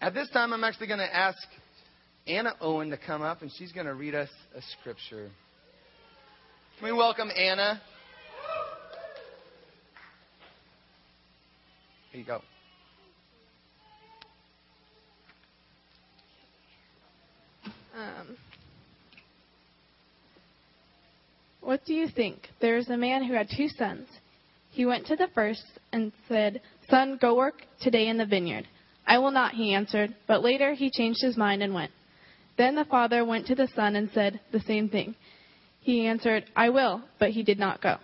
At this time, I'm actually going to ask Anna Owen to come up, and she's going to read us a scripture. Can we welcome Anna? Here you go. Um, what do you think? There is a man who had two sons. He went to the first and said, Son, go work today in the vineyard. I will not, he answered, but later he changed his mind and went. Then the father went to the son and said the same thing. He answered, I will, but he did not go.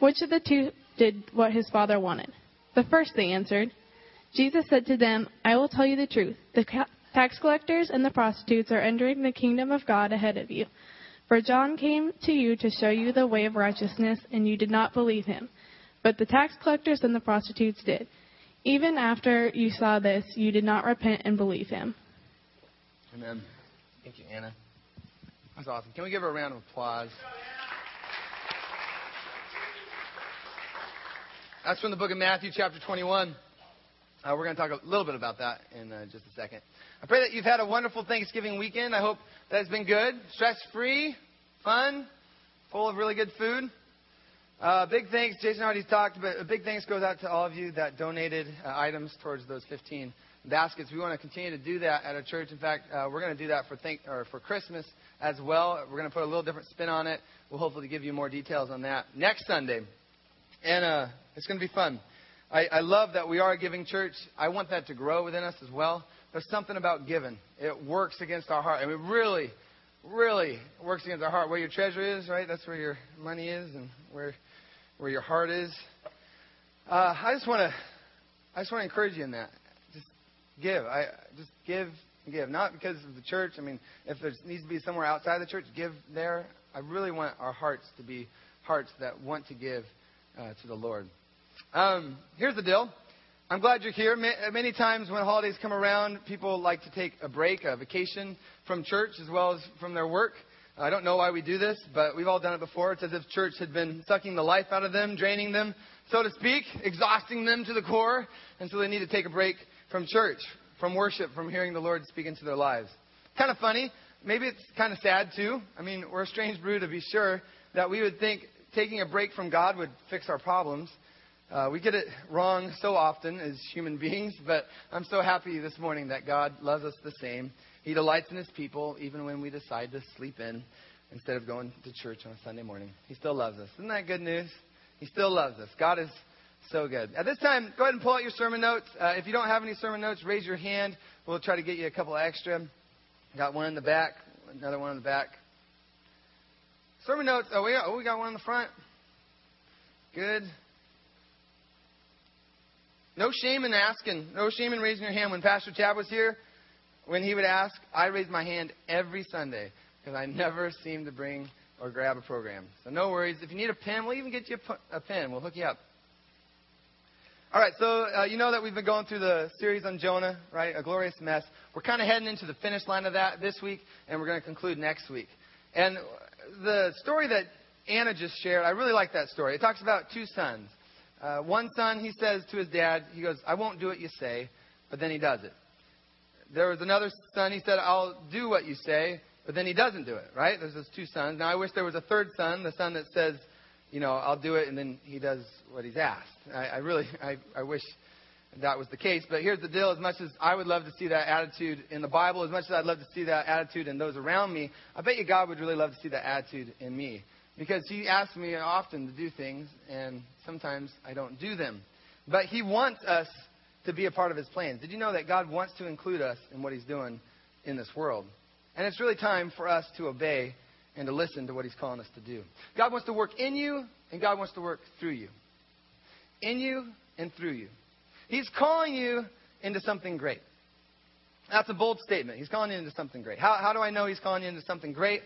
Which of the two did what his father wanted? The first, they answered. Jesus said to them, I will tell you the truth. The tax collectors and the prostitutes are entering the kingdom of God ahead of you. For John came to you to show you the way of righteousness, and you did not believe him. But the tax collectors and the prostitutes did. Even after you saw this, you did not repent and believe him. Amen. Thank you, Anna. That's awesome. Can we give her a round of applause? That's from the book of Matthew, chapter 21. Uh, we're going to talk a little bit about that in uh, just a second. I pray that you've had a wonderful Thanksgiving weekend. I hope that has been good, stress free, fun, full of really good food. Uh, big thanks, Jason already talked, but a big thanks goes out to all of you that donated uh, items towards those 15 baskets. We want to continue to do that at our church. In fact, uh, we're going to do that for thank, or for Christmas as well. We're going to put a little different spin on it. We'll hopefully give you more details on that next Sunday, and uh, it's going to be fun. I, I love that we are a giving church. I want that to grow within us as well. There's something about giving. It works against our heart. I mean, really, really works against our heart. Where your treasure is, right? That's where your money is, and where where your heart is. Uh, I just want to, I just want to encourage you in that. Just give. I just give, give. Not because of the church. I mean, if there needs to be somewhere outside the church, give there. I really want our hearts to be hearts that want to give uh, to the Lord. Um, here's the deal. I'm glad you're here. Many times when holidays come around, people like to take a break, a vacation from church as well as from their work. I don't know why we do this, but we've all done it before. It's as if church had been sucking the life out of them, draining them, so to speak, exhausting them to the core, and so they need to take a break from church, from worship, from hearing the Lord speak into their lives. Kind of funny. Maybe it's kind of sad too. I mean, we're a strange brew to be sure that we would think taking a break from God would fix our problems. Uh, we get it wrong so often as human beings, but I'm so happy this morning that God loves us the same. He delights in his people even when we decide to sleep in instead of going to church on a Sunday morning. He still loves us. Isn't that good news? He still loves us. God is so good. At this time, go ahead and pull out your sermon notes. Uh, if you don't have any sermon notes, raise your hand. We'll try to get you a couple extra. Got one in the back, another one in the back. Sermon notes. Oh, we got, oh, we got one in the front. Good. No shame in asking. No shame in raising your hand. When Pastor Chad was here, when he would ask, I raised my hand every Sunday because I never seemed to bring or grab a program. So no worries. If you need a pen, we'll even get you a pen. We'll hook you up. All right, so uh, you know that we've been going through the series on Jonah, right? A glorious mess. We're kind of heading into the finish line of that this week, and we're going to conclude next week. And the story that Anna just shared, I really like that story. It talks about two sons. Uh, one son, he says to his dad, he goes, I won't do what you say, but then he does it. There was another son, he said, I'll do what you say, but then he doesn't do it, right? There's those two sons. Now, I wish there was a third son, the son that says, you know, I'll do it, and then he does what he's asked. I, I really, I, I wish that was the case. But here's the deal as much as I would love to see that attitude in the Bible, as much as I'd love to see that attitude in those around me, I bet you God would really love to see that attitude in me. Because He asks me often to do things, and sometimes I don't do them. But He wants us to be a part of his plans. Did you know that God wants to include us in what he's doing in this world? And it's really time for us to obey and to listen to what he's calling us to do. God wants to work in you, and God wants to work through you. In you and through you. He's calling you into something great. That's a bold statement. He's calling you into something great. How, how do I know he's calling you into something great?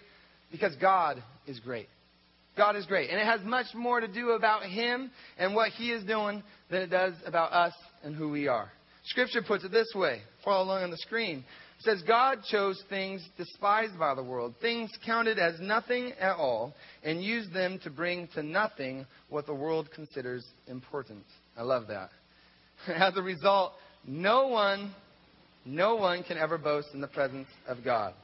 Because God is great. God is great. And it has much more to do about Him and what He is doing than it does about us and who we are. Scripture puts it this way. Follow along on the screen. It says, God chose things despised by the world, things counted as nothing at all, and used them to bring to nothing what the world considers important. I love that. As a result, no one no one can ever boast in the presence of God.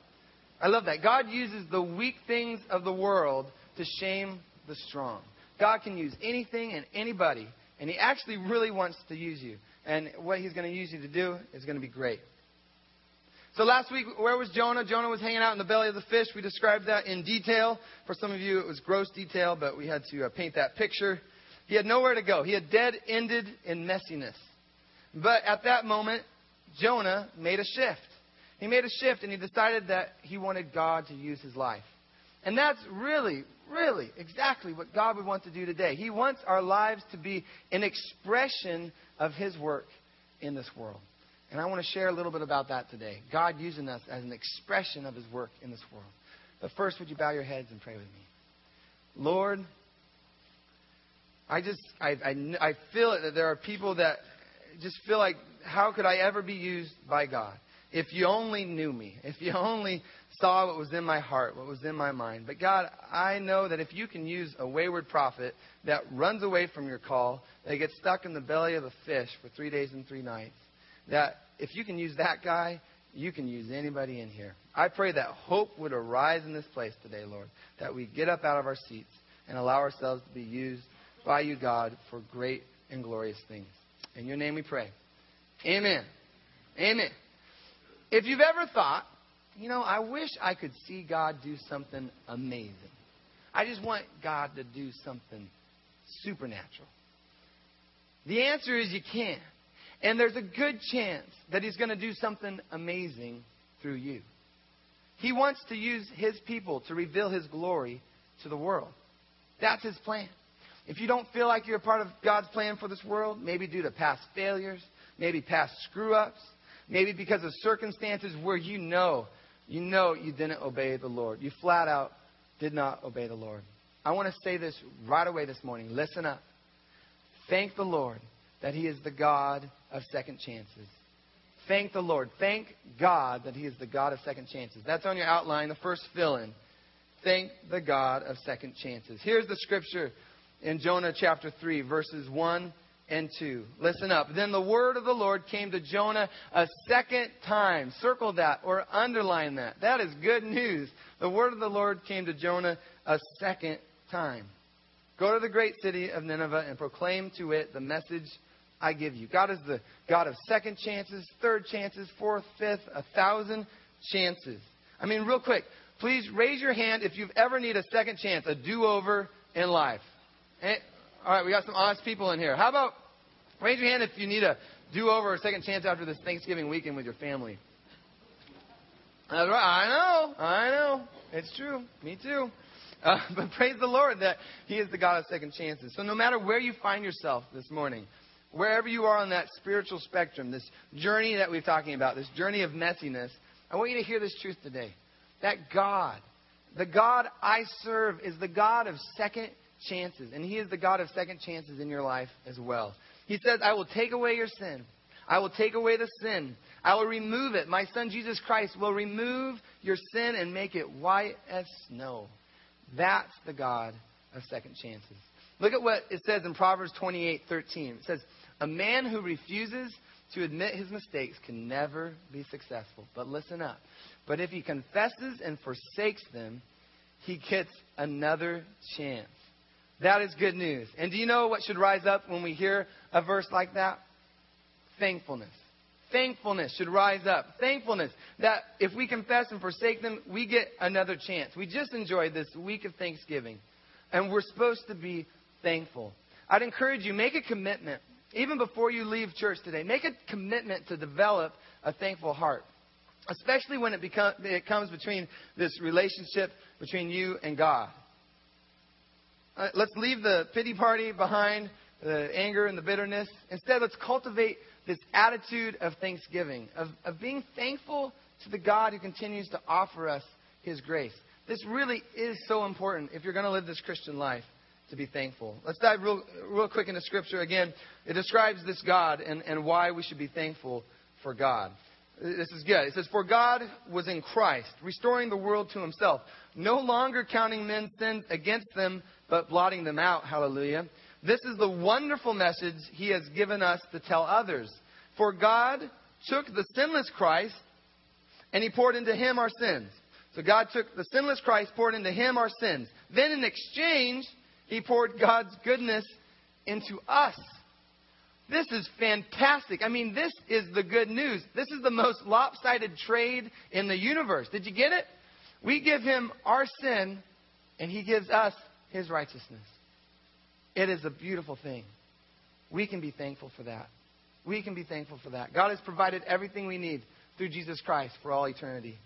I love that. God uses the weak things of the world to shame the strong. God can use anything and anybody, and He actually really wants to use you. And what He's going to use you to do is going to be great. So last week, where was Jonah? Jonah was hanging out in the belly of the fish. We described that in detail. For some of you, it was gross detail, but we had to uh, paint that picture. He had nowhere to go. He had dead ended in messiness. But at that moment, Jonah made a shift. He made a shift and he decided that he wanted God to use his life. And that's really, really exactly what God would want to do today. He wants our lives to be an expression of his work in this world. And I want to share a little bit about that today. God using us as an expression of his work in this world. But first, would you bow your heads and pray with me? Lord, I just, I, I, I feel it that there are people that just feel like, how could I ever be used by God? If you only knew me, if you only saw what was in my heart, what was in my mind. But God, I know that if you can use a wayward prophet that runs away from your call, that gets stuck in the belly of a fish for three days and three nights, that if you can use that guy, you can use anybody in here. I pray that hope would arise in this place today, Lord, that we get up out of our seats and allow ourselves to be used by you, God, for great and glorious things. In your name we pray. Amen. Amen. If you've ever thought, you know, I wish I could see God do something amazing. I just want God to do something supernatural. The answer is you can. And there's a good chance that He's going to do something amazing through you. He wants to use His people to reveal His glory to the world. That's His plan. If you don't feel like you're a part of God's plan for this world, maybe due to past failures, maybe past screw ups, maybe because of circumstances where you know, you know you didn't obey the Lord. You flat out did not obey the Lord. I want to say this right away this morning. Listen up. Thank the Lord that He is the God of second chances. Thank the Lord. Thank God that He is the God of second chances. That's on your outline, the first fill in. Thank the God of second chances. Here's the scripture in Jonah chapter 3, verses 1 and 2. Listen up. Then the word of the Lord came to Jonah a second time. Circle that or underline that. That is good news. The word of the Lord came to Jonah a second time. Go to the great city of Nineveh and proclaim to it the message I give you. God is the God of second chances, third chances, fourth, fifth, a thousand chances. I mean, real quick, please raise your hand if you've ever need a second chance, a do over in life. Eh, all right, we got some honest people in here. How about raise your hand if you need a do over or second chance after this Thanksgiving weekend with your family? That's right. I know. I know. It's true. Me too. Uh, but praise the Lord that He is the God of second chances. So no matter where you find yourself this morning, wherever you are on that spiritual spectrum, this journey that we're talking about, this journey of messiness, I want you to hear this truth today. That God, the God I serve, is the God of second chances. And He is the God of second chances in your life as well. He says, I will take away your sin. I will take away the sin. I will remove it. My Son Jesus Christ will remove your sin and make it white as snow. That's the God of second chances. Look at what it says in Proverbs 28:13. It says, "A man who refuses to admit his mistakes can never be successful." But listen up. But if he confesses and forsakes them, he gets another chance. That is good news. And do you know what should rise up when we hear a verse like that? Thankfulness. Thankfulness should rise up. Thankfulness that if we confess and forsake them, we get another chance. We just enjoyed this week of Thanksgiving, and we're supposed to be thankful. I'd encourage you, make a commitment, even before you leave church today, make a commitment to develop a thankful heart, especially when it, become, it comes between this relationship between you and God. Uh, let's leave the pity party behind, the anger and the bitterness. Instead, let's cultivate this attitude of thanksgiving, of, of being thankful to the God who continues to offer us his grace. This really is so important if you're going to live this Christian life to be thankful. Let's dive real, real quick into Scripture again. It describes this God and, and why we should be thankful for God. This is good. It says, For God was in Christ, restoring the world to himself, no longer counting men's sins against them, but blotting them out. Hallelujah. This is the wonderful message he has given us to tell others. For God took the sinless Christ and he poured into him our sins. So God took the sinless Christ, poured into him our sins. Then in exchange, he poured God's goodness into us. This is fantastic. I mean, this is the good news. This is the most lopsided trade in the universe. Did you get it? We give him our sin, and he gives us his righteousness. It is a beautiful thing. We can be thankful for that. We can be thankful for that. God has provided everything we need through Jesus Christ for all eternity.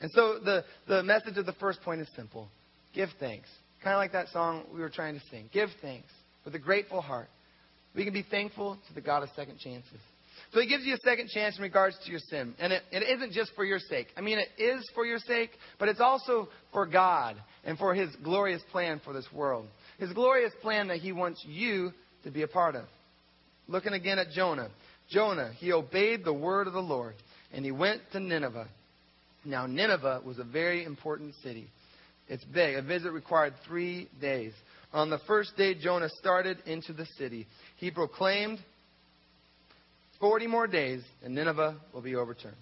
And so the, the message of the first point is simple give thanks. Kind of like that song we were trying to sing. Give thanks with a grateful heart. We can be thankful to the God of second chances. So he gives you a second chance in regards to your sin. And it, it isn't just for your sake. I mean, it is for your sake, but it's also for God and for his glorious plan for this world. His glorious plan that he wants you to be a part of. Looking again at Jonah. Jonah, he obeyed the word of the Lord, and he went to Nineveh. Now, Nineveh was a very important city. It's big. A visit required three days. On the first day Jonah started into the city, he proclaimed, 40 more days and Nineveh will be overturned.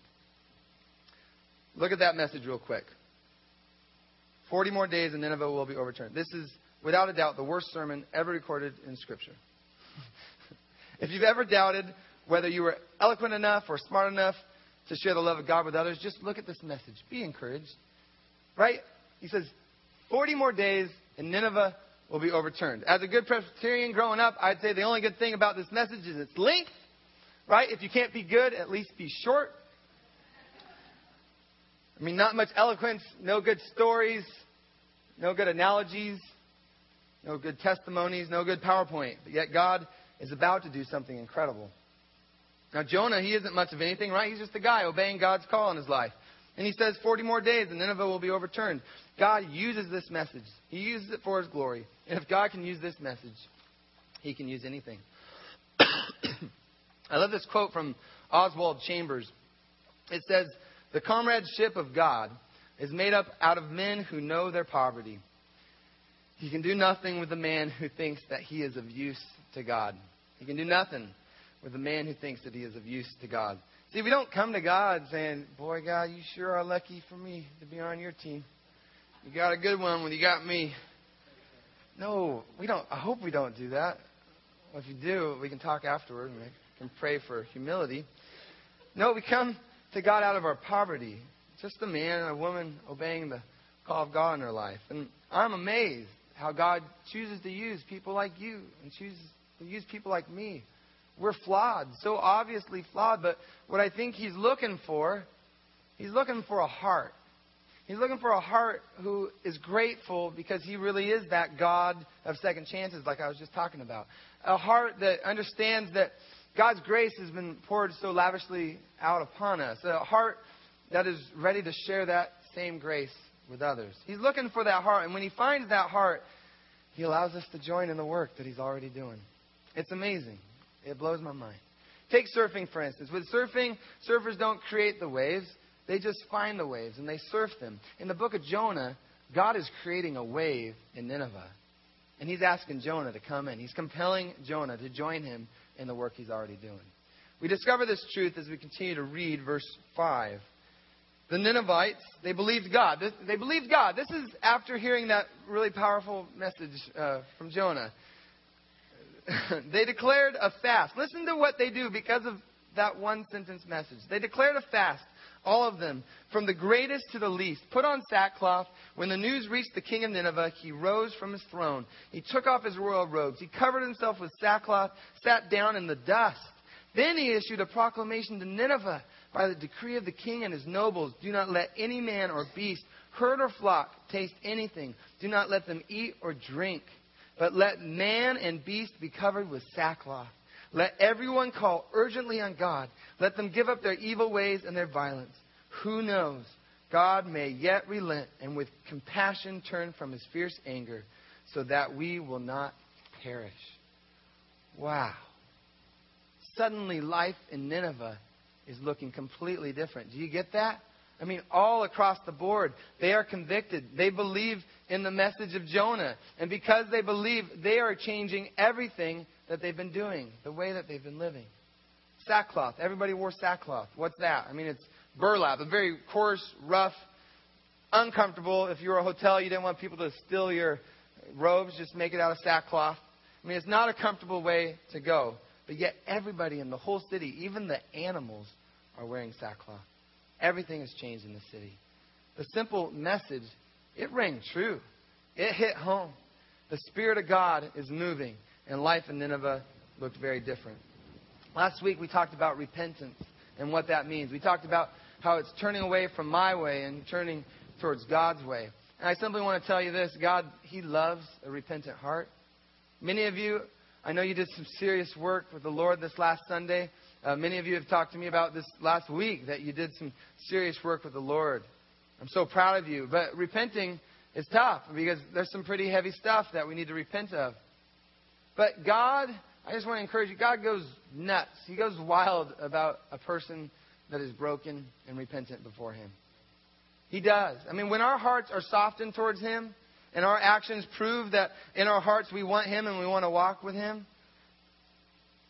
Look at that message real quick. 40 more days and Nineveh will be overturned. This is, without a doubt, the worst sermon ever recorded in Scripture. if you've ever doubted whether you were eloquent enough or smart enough to share the love of God with others, just look at this message. Be encouraged. Right? He says, 40 more days and Nineveh will be overturned. As a good Presbyterian growing up, I'd say the only good thing about this message is its length. Right? If you can't be good, at least be short. I mean, not much eloquence, no good stories, no good analogies, no good testimonies, no good PowerPoint. But yet God is about to do something incredible. Now, Jonah, he isn't much of anything, right? He's just a guy obeying God's call in his life. And he says 40 more days and Nineveh will be overturned. God uses this message. He uses it for his glory. And if God can use this message, he can use anything. I love this quote from Oswald Chambers. It says, The comradeship of God is made up out of men who know their poverty. He can do nothing with a man who thinks that he is of use to God. He can do nothing with a man who thinks that he is of use to God. See, we don't come to God saying, Boy, God, you sure are lucky for me to be on your team. You got a good one when you got me. No, we don't. I hope we don't do that. Well, if you do, we can talk afterward and we can pray for humility. No, we come to God out of our poverty. Just a man and a woman obeying the call of God in their life. And I'm amazed how God chooses to use people like you and chooses to use people like me. We're flawed, so obviously flawed, but what I think He's looking for, He's looking for a heart. He's looking for a heart who is grateful because He really is that God of second chances, like I was just talking about. A heart that understands that God's grace has been poured so lavishly out upon us. A heart that is ready to share that same grace with others. He's looking for that heart, and when He finds that heart, He allows us to join in the work that He's already doing. It's amazing. It blows my mind. Take surfing, for instance. With surfing, surfers don't create the waves, they just find the waves and they surf them. In the book of Jonah, God is creating a wave in Nineveh. And he's asking Jonah to come in. He's compelling Jonah to join him in the work he's already doing. We discover this truth as we continue to read verse 5. The Ninevites, they believed God. They believed God. This is after hearing that really powerful message uh, from Jonah. they declared a fast. Listen to what they do because of that one sentence message. They declared a fast, all of them, from the greatest to the least. Put on sackcloth. When the news reached the king of Nineveh, he rose from his throne. He took off his royal robes. He covered himself with sackcloth, sat down in the dust. Then he issued a proclamation to Nineveh by the decree of the king and his nobles do not let any man or beast, herd or flock, taste anything. Do not let them eat or drink. But let man and beast be covered with sackcloth. Let everyone call urgently on God. Let them give up their evil ways and their violence. Who knows? God may yet relent and with compassion turn from his fierce anger so that we will not perish. Wow. Suddenly, life in Nineveh is looking completely different. Do you get that? I mean, all across the board, they are convicted. They believe in the message of Jonah. And because they believe, they are changing everything that they've been doing, the way that they've been living. sackcloth. Everybody wore sackcloth. What's that? I mean, it's burlap, a very coarse, rough, uncomfortable. If you were a hotel, you didn't want people to steal your robes, just make it out of sackcloth. I mean, it's not a comfortable way to go. But yet, everybody in the whole city, even the animals, are wearing sackcloth. Everything has changed in the city. The simple message, it rang true. It hit home. The Spirit of God is moving, and life in Nineveh looked very different. Last week, we talked about repentance and what that means. We talked about how it's turning away from my way and turning towards God's way. And I simply want to tell you this God, He loves a repentant heart. Many of you, I know you did some serious work with the Lord this last Sunday. Uh, many of you have talked to me about this last week that you did some serious work with the Lord. I'm so proud of you. But repenting is tough because there's some pretty heavy stuff that we need to repent of. But God, I just want to encourage you, God goes nuts. He goes wild about a person that is broken and repentant before Him. He does. I mean, when our hearts are softened towards Him and our actions prove that in our hearts we want Him and we want to walk with Him,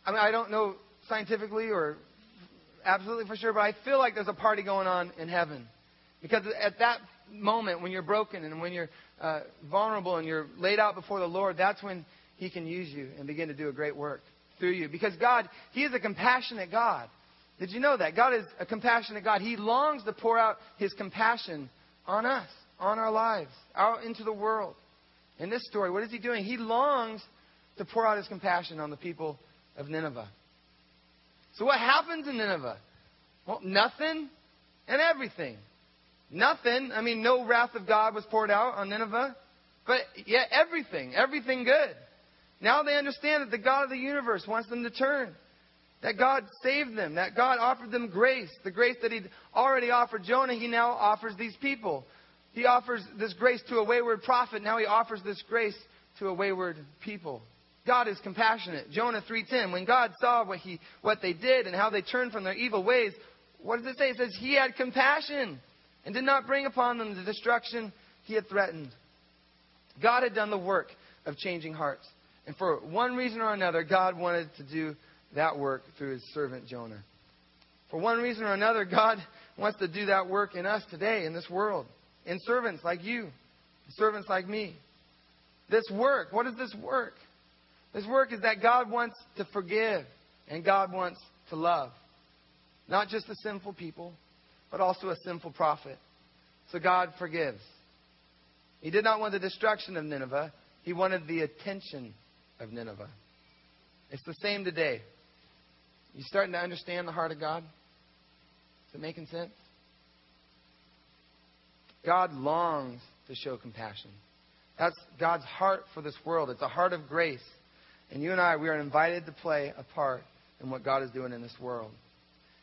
I mean, I don't know scientifically or absolutely for sure, but I feel like there's a party going on in heaven. Because at that moment, when you're broken and when you're uh, vulnerable and you're laid out before the Lord, that's when He can use you and begin to do a great work through you. Because God, He is a compassionate God. Did you know that? God is a compassionate God. He longs to pour out His compassion on us, on our lives, out into the world. In this story, what is He doing? He longs to pour out His compassion on the people of Nineveh. So, what happens in Nineveh? Well, nothing and everything. Nothing. I mean, no wrath of God was poured out on Nineveh, but yet everything, everything good. Now they understand that the God of the universe wants them to turn. That God saved them, that God offered them grace, the grace that He'd already offered Jonah, He now offers these people. He offers this grace to a wayward prophet, now He offers this grace to a wayward people. God is compassionate. Jonah 3:10, when God saw what he what they did and how they turned from their evil ways, what does it say? It says he had compassion and did not bring upon them the destruction he had threatened. God had done the work of changing hearts. And for one reason or another, God wanted to do that work through his servant Jonah. For one reason or another, God wants to do that work in us today, in this world, in servants like you, servants like me. This work, what is this work? This work is that God wants to forgive and God wants to love. Not just the sinful people, but also a sinful prophet. So God forgives. He did not want the destruction of Nineveh, He wanted the attention of Nineveh. It's the same today. You starting to understand the heart of God? Is it making sense? God longs to show compassion. That's God's heart for this world. It's a heart of grace. And you and I, we are invited to play a part in what God is doing in this world.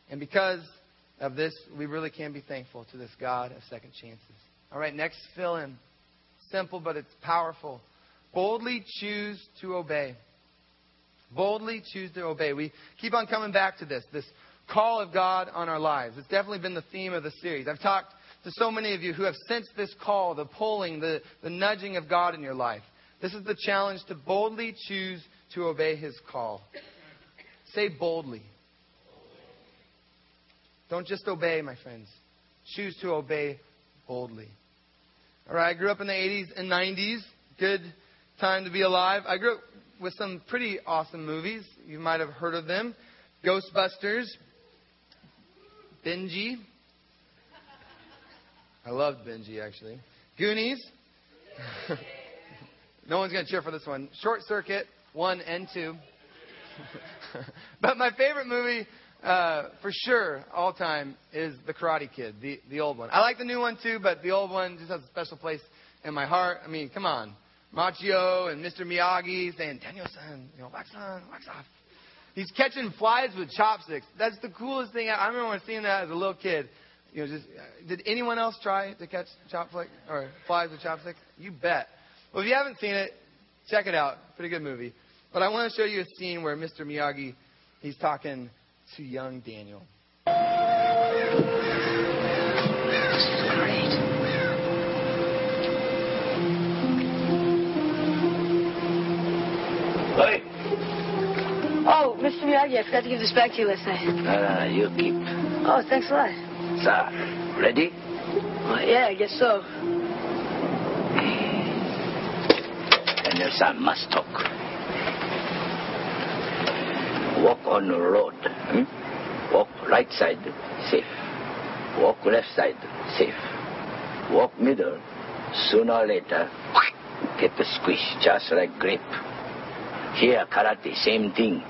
And because of this, we really can be thankful to this God of second chances. All right, next fill in. Simple, but it's powerful. Boldly choose to obey. Boldly choose to obey. We keep on coming back to this, this call of God on our lives. It's definitely been the theme of the series. I've talked to so many of you who have sensed this call, the pulling, the, the nudging of God in your life. This is the challenge to boldly choose to obey his call. Say boldly. Don't just obey, my friends. Choose to obey boldly. All right, I grew up in the 80s and 90s. Good time to be alive. I grew up with some pretty awesome movies. You might have heard of them Ghostbusters, Benji. I loved Benji, actually. Goonies. no one's going to cheer for this one. Short Circuit, 1 and 2. but my favorite movie, uh, for sure, all time, is The Karate Kid, the, the old one. I like the new one too, but the old one just has a special place in my heart. I mean, come on. Macchio and Mr. Miyagi saying, Daniel-san, you know, wax on, wax off. He's catching flies with chopsticks. That's the coolest thing. I remember seeing that as a little kid. You know, just uh, did anyone else try to catch chopstick or flies with chopsticks? You bet. Well, if you haven't seen it, check it out. Pretty good movie. But I want to show you a scene where Mr. Miyagi, he's talking to young Daniel. Mr. Miyagi. I forgot to give this back to you last night. No, no, you keep. Oh, thanks a lot. Sir, ready? Oh, yeah, I guess so. Daniel-san must talk. Walk on the road. Hmm? Walk right side, safe. Walk left side, safe. Walk middle. Sooner or later, get the squish, just like grape. Here, karate, same thing.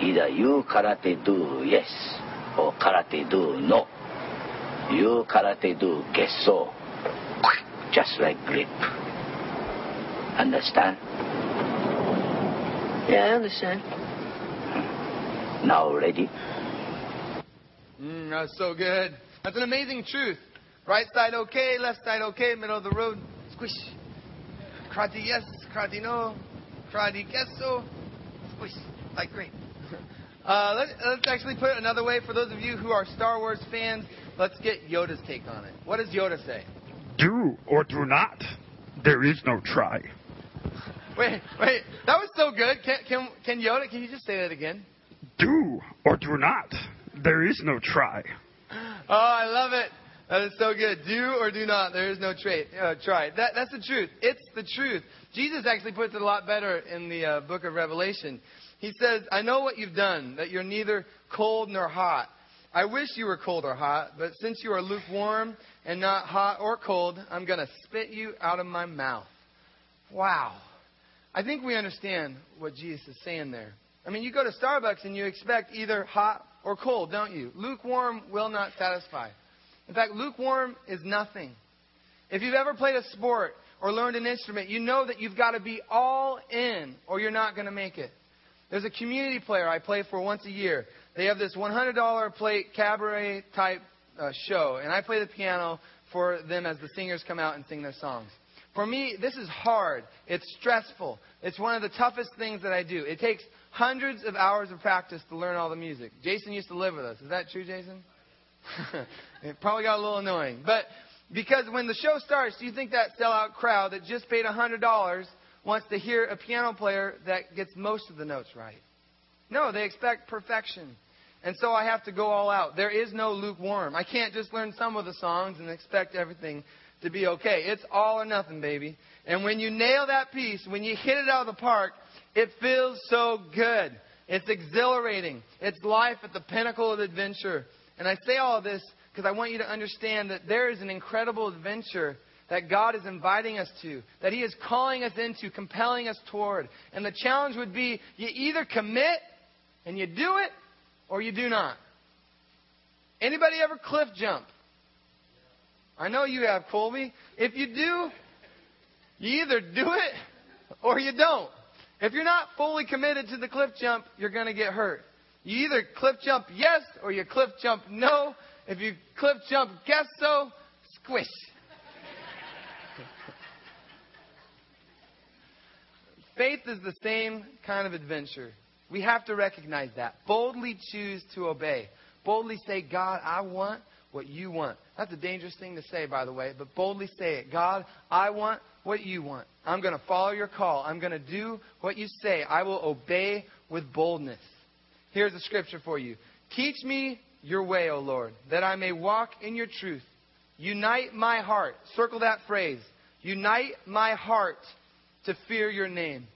Either you karate do yes, or karate do no. You karate do guess so, just like grip. Understand? Yeah, I understand. Now ready? Mm, that's so good. That's an amazing truth. Right side okay, left side okay, middle of the road, squish. Karate yes, karate no, karate queso, squish. Like great. Uh, let, let's actually put it another way. For those of you who are Star Wars fans, let's get Yoda's take on it. What does Yoda say? Do or do not. There is no try. Wait, wait, that was so good. Can, can, can Yoda, can you just say that again? Do or do not. There is no try. Oh, I love it. That is so good. Do or do not. There is no trait. Uh, try. That, that's the truth. It's the truth. Jesus actually puts it a lot better in the uh, book of Revelation. He says, I know what you've done, that you're neither cold nor hot. I wish you were cold or hot, but since you are lukewarm and not hot or cold, I'm going to spit you out of my mouth. Wow. I think we understand what Jesus is saying there. I mean, you go to Starbucks and you expect either hot or cold, don't you? Lukewarm will not satisfy. In fact, lukewarm is nothing. If you've ever played a sport or learned an instrument, you know that you've got to be all in or you're not going to make it. There's a community player I play for once a year. They have this $100 plate cabaret type uh, show, and I play the piano for them as the singers come out and sing their songs. For me, this is hard. It's stressful. It's one of the toughest things that I do. It takes hundreds of hours of practice to learn all the music. Jason used to live with us. Is that true, Jason? it probably got a little annoying. But because when the show starts, you think that sellout crowd that just paid $100 wants to hear a piano player that gets most of the notes right? No, they expect perfection. And so I have to go all out. There is no lukewarm. I can't just learn some of the songs and expect everything to be okay. It's all or nothing, baby. And when you nail that piece, when you hit it out of the park, it feels so good. It's exhilarating. It's life at the pinnacle of adventure. And I say all this because I want you to understand that there is an incredible adventure that God is inviting us to, that He is calling us into, compelling us toward. And the challenge would be you either commit and you do it, or you do not. Anybody ever cliff jump? I know you have, Colby. If you do, you either do it or you don't. If you're not fully committed to the cliff jump, you're going to get hurt. You either cliff jump yes or you cliff jump no. If you cliff jump guess so, squish. Faith is the same kind of adventure. We have to recognize that. Boldly choose to obey. Boldly say, God, I want what you want. That's a dangerous thing to say, by the way, but boldly say it. God, I want what you want. I'm going to follow your call. I'm going to do what you say. I will obey with boldness. Here's a scripture for you. Teach me your way, O Lord, that I may walk in your truth. Unite my heart. Circle that phrase. Unite my heart to fear your name.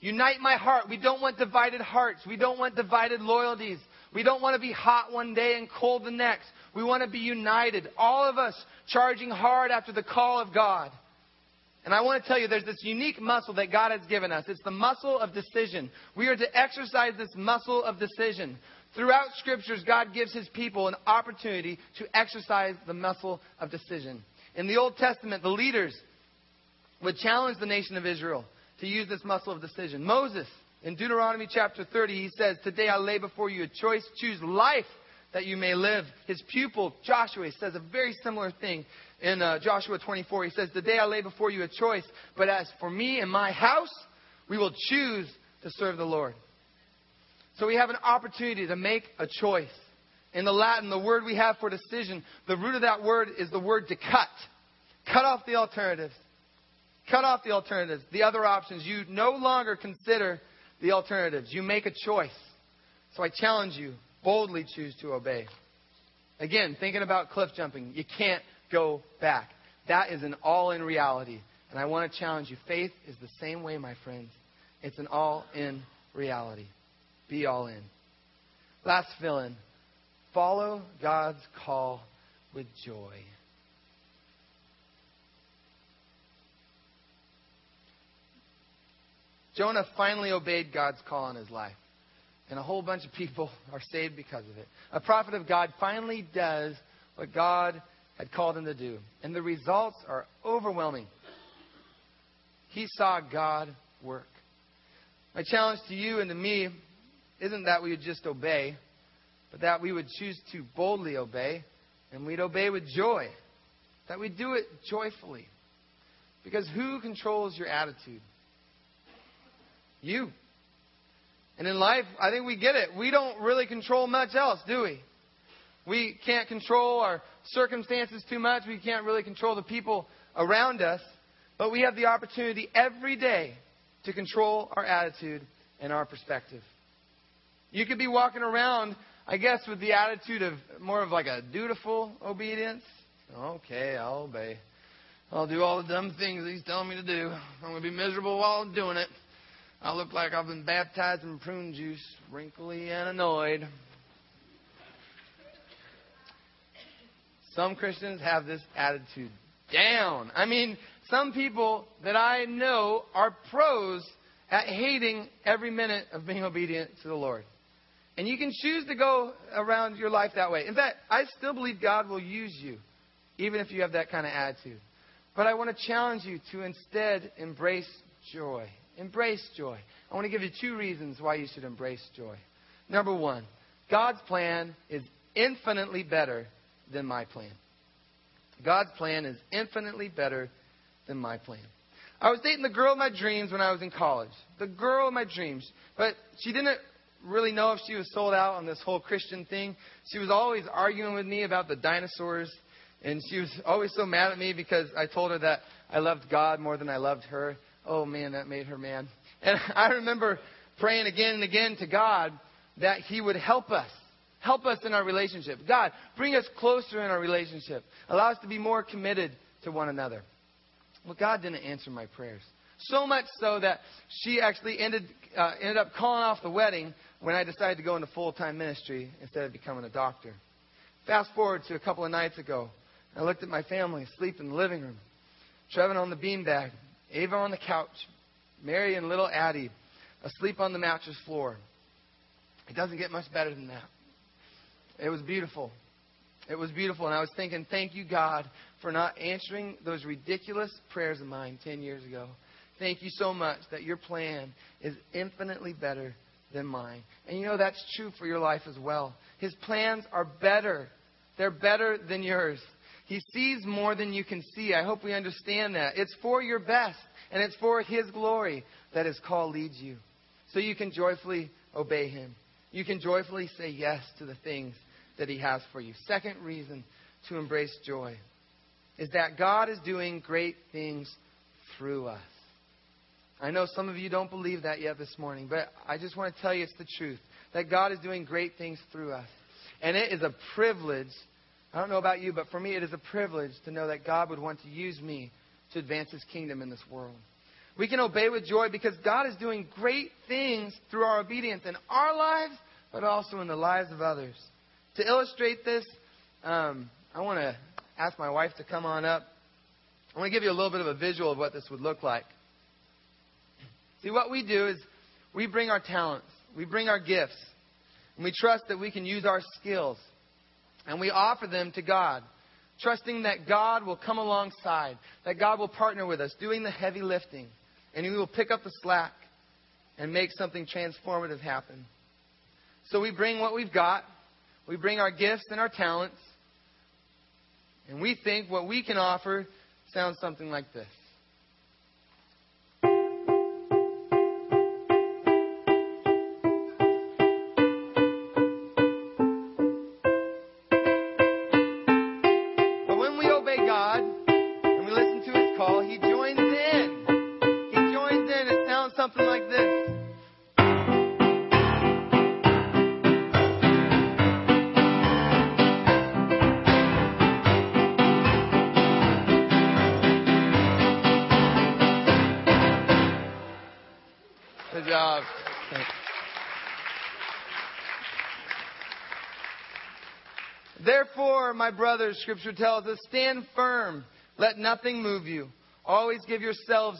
Unite my heart. We don't want divided hearts. We don't want divided loyalties. We don't want to be hot one day and cold the next. We want to be united. All of us charging hard after the call of God. And I want to tell you, there's this unique muscle that God has given us. It's the muscle of decision. We are to exercise this muscle of decision. Throughout scriptures, God gives his people an opportunity to exercise the muscle of decision. In the Old Testament, the leaders would challenge the nation of Israel to use this muscle of decision. Moses, in Deuteronomy chapter 30, he says, Today I lay before you a choice. Choose life that you may live. His pupil, Joshua, says a very similar thing in uh, Joshua 24. He says, Today I lay before you a choice, but as for me and my house, we will choose to serve the Lord. So we have an opportunity to make a choice. In the Latin, the word we have for decision, the root of that word is the word to cut. Cut off the alternatives. Cut off the alternatives, the other options. You no longer consider the alternatives. You make a choice. So I challenge you, boldly choose to obey. Again, thinking about cliff jumping, you can't go back. That is an all in reality. And I want to challenge you. Faith is the same way, my friends. It's an all in reality. Be all in. Last fill in. Follow God's call with joy. Jonah finally obeyed God's call on his life. And a whole bunch of people are saved because of it. A prophet of God finally does what God had called him to do. And the results are overwhelming. He saw God work. My challenge to you and to me isn't that we would just obey, but that we would choose to boldly obey, and we'd obey with joy. That we'd do it joyfully. Because who controls your attitude? You. And in life, I think we get it. We don't really control much else, do we? We can't control our circumstances too much. We can't really control the people around us. But we have the opportunity every day to control our attitude and our perspective. You could be walking around, I guess, with the attitude of more of like a dutiful obedience. Okay, I'll obey. I'll do all the dumb things he's telling me to do. I'm going to be miserable while I'm doing it. I look like I've been baptized in prune juice, wrinkly and annoyed. Some Christians have this attitude down. I mean, some people that I know are pros at hating every minute of being obedient to the Lord. And you can choose to go around your life that way. In fact, I still believe God will use you, even if you have that kind of attitude. But I want to challenge you to instead embrace joy. Embrace joy. I want to give you two reasons why you should embrace joy. Number one, God's plan is infinitely better than my plan. God's plan is infinitely better than my plan. I was dating the girl of my dreams when I was in college. The girl of my dreams. But she didn't really know if she was sold out on this whole Christian thing. She was always arguing with me about the dinosaurs. And she was always so mad at me because I told her that I loved God more than I loved her. Oh man, that made her mad. And I remember praying again and again to God that He would help us. Help us in our relationship. God, bring us closer in our relationship. Allow us to be more committed to one another. Well, God didn't answer my prayers. So much so that she actually ended, uh, ended up calling off the wedding when I decided to go into full time ministry instead of becoming a doctor. Fast forward to a couple of nights ago. I looked at my family asleep in the living room. Trevin on the beanbag, Ava on the couch, Mary and little Addie asleep on the mattress floor. It doesn't get much better than that. It was beautiful. It was beautiful. And I was thinking, thank you, God, for not answering those ridiculous prayers of mine 10 years ago. Thank you so much that your plan is infinitely better than mine. And you know that's true for your life as well. His plans are better. They're better than yours. He sees more than you can see. I hope we understand that. It's for your best, and it's for His glory that His call leads you. So you can joyfully obey Him. You can joyfully say yes to the things that He has for you. Second reason to embrace joy is that God is doing great things through us. I know some of you don't believe that yet this morning, but I just want to tell you it's the truth that God is doing great things through us. And it is a privilege. I don't know about you, but for me, it is a privilege to know that God would want to use me to advance His kingdom in this world. We can obey with joy because God is doing great things through our obedience in our lives, but also in the lives of others. To illustrate this, um, I want to ask my wife to come on up. I want to give you a little bit of a visual of what this would look like. See, what we do is we bring our talents, we bring our gifts, and we trust that we can use our skills, and we offer them to God, trusting that God will come alongside, that God will partner with us, doing the heavy lifting, and He will pick up the slack and make something transformative happen. So we bring what we've got, we bring our gifts and our talents, and we think what we can offer sounds something like this. My brothers, Scripture tells us, stand firm. Let nothing move you. Always give yourselves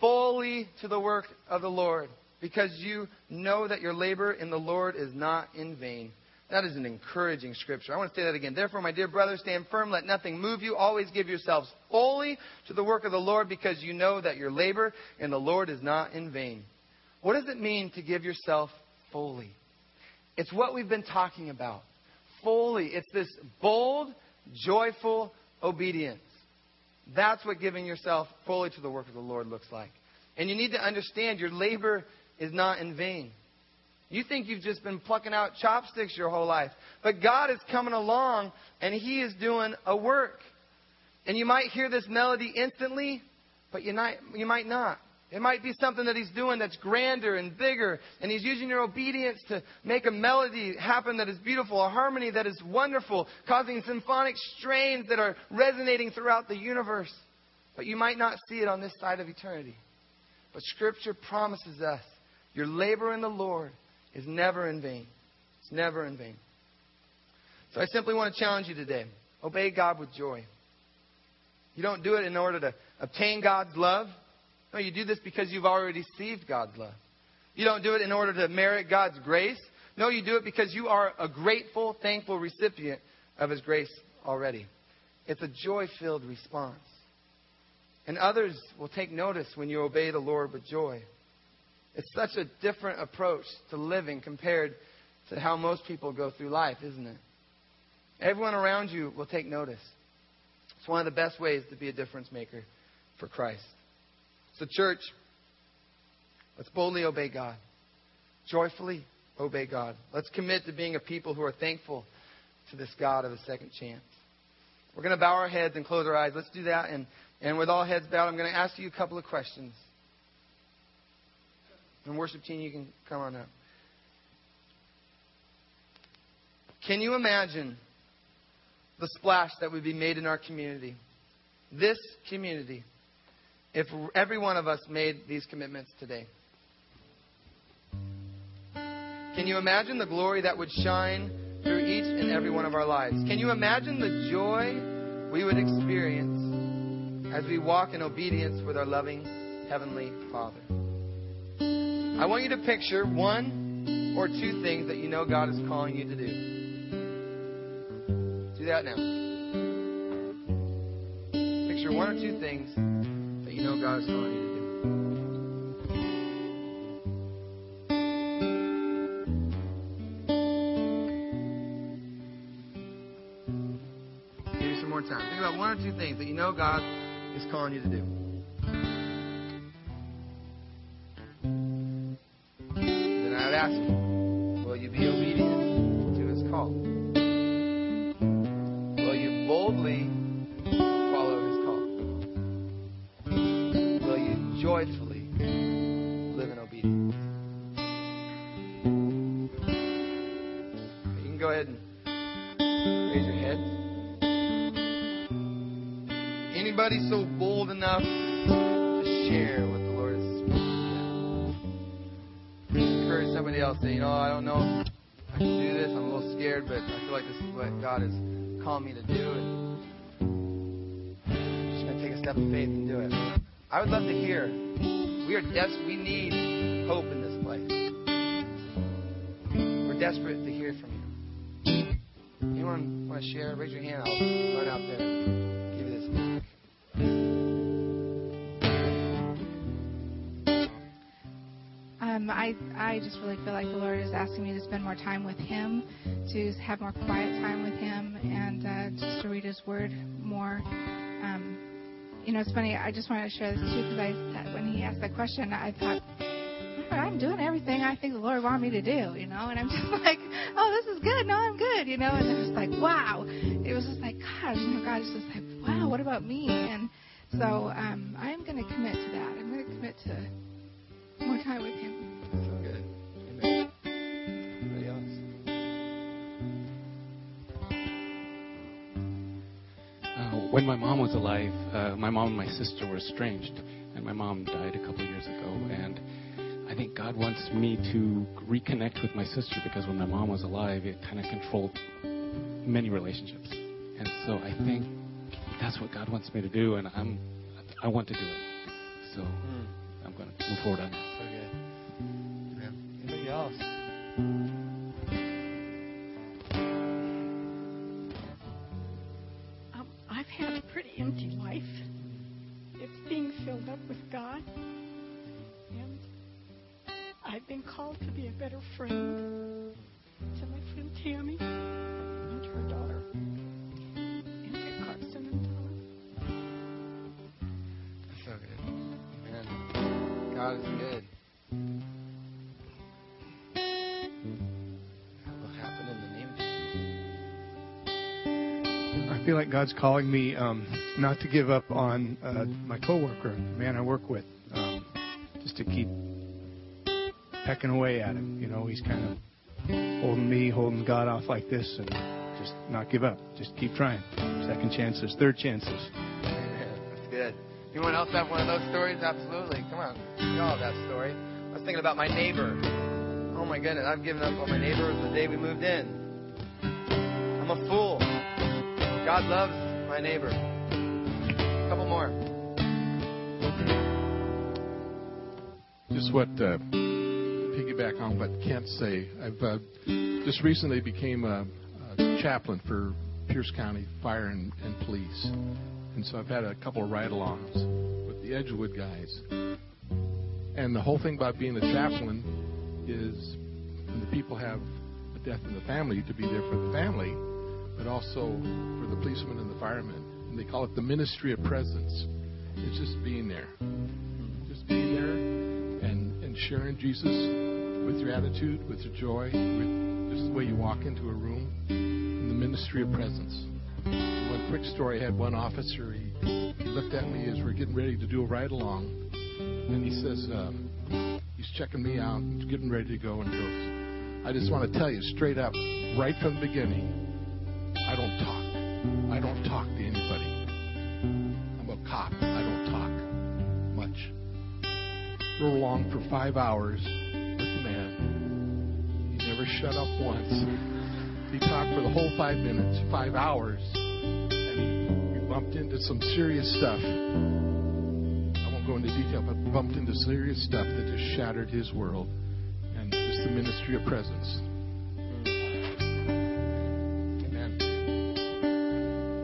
fully to the work of the Lord, because you know that your labor in the Lord is not in vain. That is an encouraging scripture. I want to say that again. Therefore, my dear brothers, stand firm. Let nothing move you. Always give yourselves fully to the work of the Lord, because you know that your labor in the Lord is not in vain. What does it mean to give yourself fully? It's what we've been talking about fully. It's this bold, joyful obedience. That's what giving yourself fully to the work of the Lord looks like. And you need to understand your labor is not in vain. You think you've just been plucking out chopsticks your whole life. But God is coming along and He is doing a work. And you might hear this melody instantly, but you might, you might not. It might be something that he's doing that's grander and bigger, and he's using your obedience to make a melody happen that is beautiful, a harmony that is wonderful, causing symphonic strains that are resonating throughout the universe. But you might not see it on this side of eternity. But Scripture promises us your labor in the Lord is never in vain. It's never in vain. So I simply want to challenge you today obey God with joy. You don't do it in order to obtain God's love. No, you do this because you've already received God's love. You don't do it in order to merit God's grace. No, you do it because you are a grateful, thankful recipient of His grace already. It's a joy filled response. And others will take notice when you obey the Lord with joy. It's such a different approach to living compared to how most people go through life, isn't it? Everyone around you will take notice. It's one of the best ways to be a difference maker for Christ. So, church, let's boldly obey God. Joyfully obey God. Let's commit to being a people who are thankful to this God of a second chance. We're going to bow our heads and close our eyes. Let's do that. And, and with all heads bowed, I'm going to ask you a couple of questions. And worship team, you can come on up. Can you imagine the splash that would be made in our community? This community if every one of us made these commitments today. Can you imagine the glory that would shine through each and every one of our lives? Can you imagine the joy we would experience as we walk in obedience with our loving Heavenly Father? I want you to picture one or two things that you know God is calling you to do. Do that now. Picture one or two things know God's calling you to do. Give you some more time. Think about one or two things that you know God is calling you to do. Des- we need hope in this place. We're desperate to hear from you. Anyone want to share? Raise your hand. I'll run out there give you this mic. Um, I I just really feel like the Lord is asking me to spend more time with Him, to have more quiet time with Him, and uh, just to read His Word more. Um, you know, it's funny. I just wanted to share this too because I, when he asked that question, I thought, I'm doing everything I think the Lord wanted me to do, you know, and I'm just like, oh, this is good. No, I'm good, you know, and it was like, wow. It was just like, gosh, you know, God is just like, wow, what about me? And so um, I'm going to commit to that. I'm going to commit to more time with Him. When my mom was alive, uh, my mom and my sister were estranged, and my mom died a couple of years ago. And I think God wants me to reconnect with my sister because when my mom was alive, it kind of controlled many relationships. And so I think that's what God wants me to do, and I'm I want to do it. So I'm going to move forward on that. So good. Anybody else? God's calling me um, not to give up on uh, my coworker, the man I work with, um, just to keep pecking away at him. You know, he's kind of holding me, holding God off like this, and just not give up. Just keep trying. Second chances, third chances. That's good. Anyone else have one of those stories? Absolutely. Come on. We all have that story. I was thinking about my neighbor. Oh my goodness. I've given up on my neighbor the day we moved in. I'm a fool. God loves my neighbor. A couple more. Just what uh, piggyback on what Kent say. I've uh, just recently became a, a chaplain for Pierce County Fire and, and Police, and so I've had a couple of ride-alongs with the Edgewood guys. And the whole thing about being a chaplain is when the people have a death in the family, to be there for the family, but also for the policemen and the firemen. And they call it the ministry of presence. It's just being there, just being there and, and sharing Jesus with your attitude, with your joy, with just the way you walk into a room, the ministry of presence. One quick story: I had one officer. He, he looked at me as we're getting ready to do a ride along, and he says, um, he's checking me out, getting ready to go, and he goes, "I just want to tell you straight up, right from the beginning, I don't talk. I don't talk to anybody. I'm a cop. I don't talk much." Drove along for five hours with the man. He never shut up once. He talked for the whole five minutes, five hours, and he, we bumped into some serious stuff. I won't go into detail, but bumped into serious stuff that just shattered his world, and just the ministry of presence.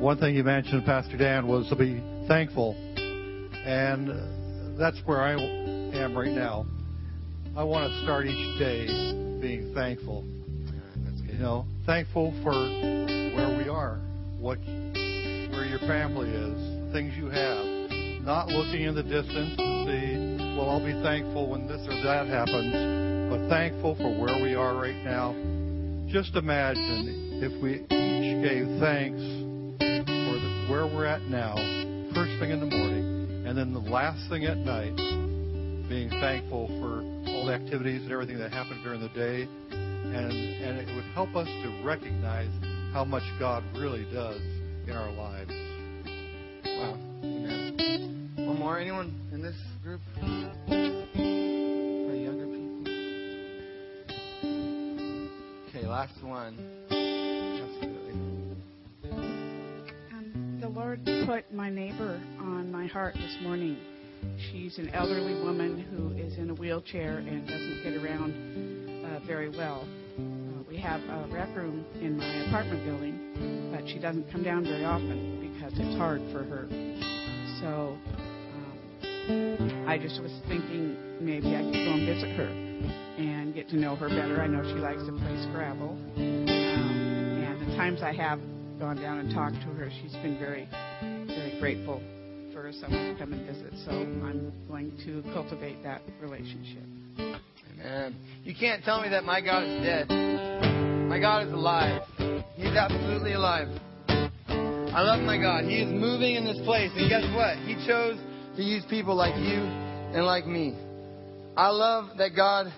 One thing you mentioned, Pastor Dan, was to be thankful. And that's where I am right now. I want to start each day being thankful. You know, thankful for where we are, what, where your family is, things you have. Not looking in the distance to see, well, I'll be thankful when this or that happens, but thankful for where we are right now. Just imagine if we each gave thanks where we're at now, first thing in the morning, and then the last thing at night, being thankful for all the activities and everything that happened during the day, and and it would help us to recognize how much God really does in our lives. Wow. Amen. One more. Anyone in this group? Any younger people? Okay, last one. Lord put my neighbor on my heart this morning. She's an elderly woman who is in a wheelchair and doesn't get around uh, very well. Uh, we have a rec room in my apartment building, but she doesn't come down very often because it's hard for her. So um, I just was thinking maybe I could go and visit her and get to know her better. I know she likes to play Scrabble. Um, and the times I have gone down and talked to her, she's been very, very grateful for someone to come and visit. So I'm going to cultivate that relationship. Amen. You can't tell me that my God is dead. My God is alive. He's absolutely alive. I love my God. He is moving in this place. And guess what? He chose to use people like you and like me. I love that God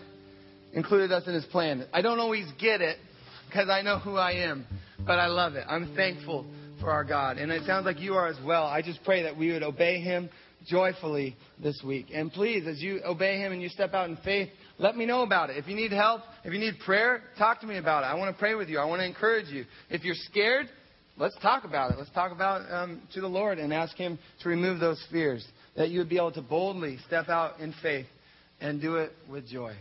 included us in his plan. I don't always get it because I know who I am, but I love it. I'm thankful for our God. And it sounds like you are as well. I just pray that we would obey him, joyfully this week. And please, as you obey Him and you step out in faith, let me know about it. If you need help, if you need prayer, talk to me about it. I want to pray with you. I want to encourage you. If you're scared, let's talk about it. Let's talk about um, to the Lord and ask Him to remove those fears, that you would be able to boldly step out in faith and do it with joy.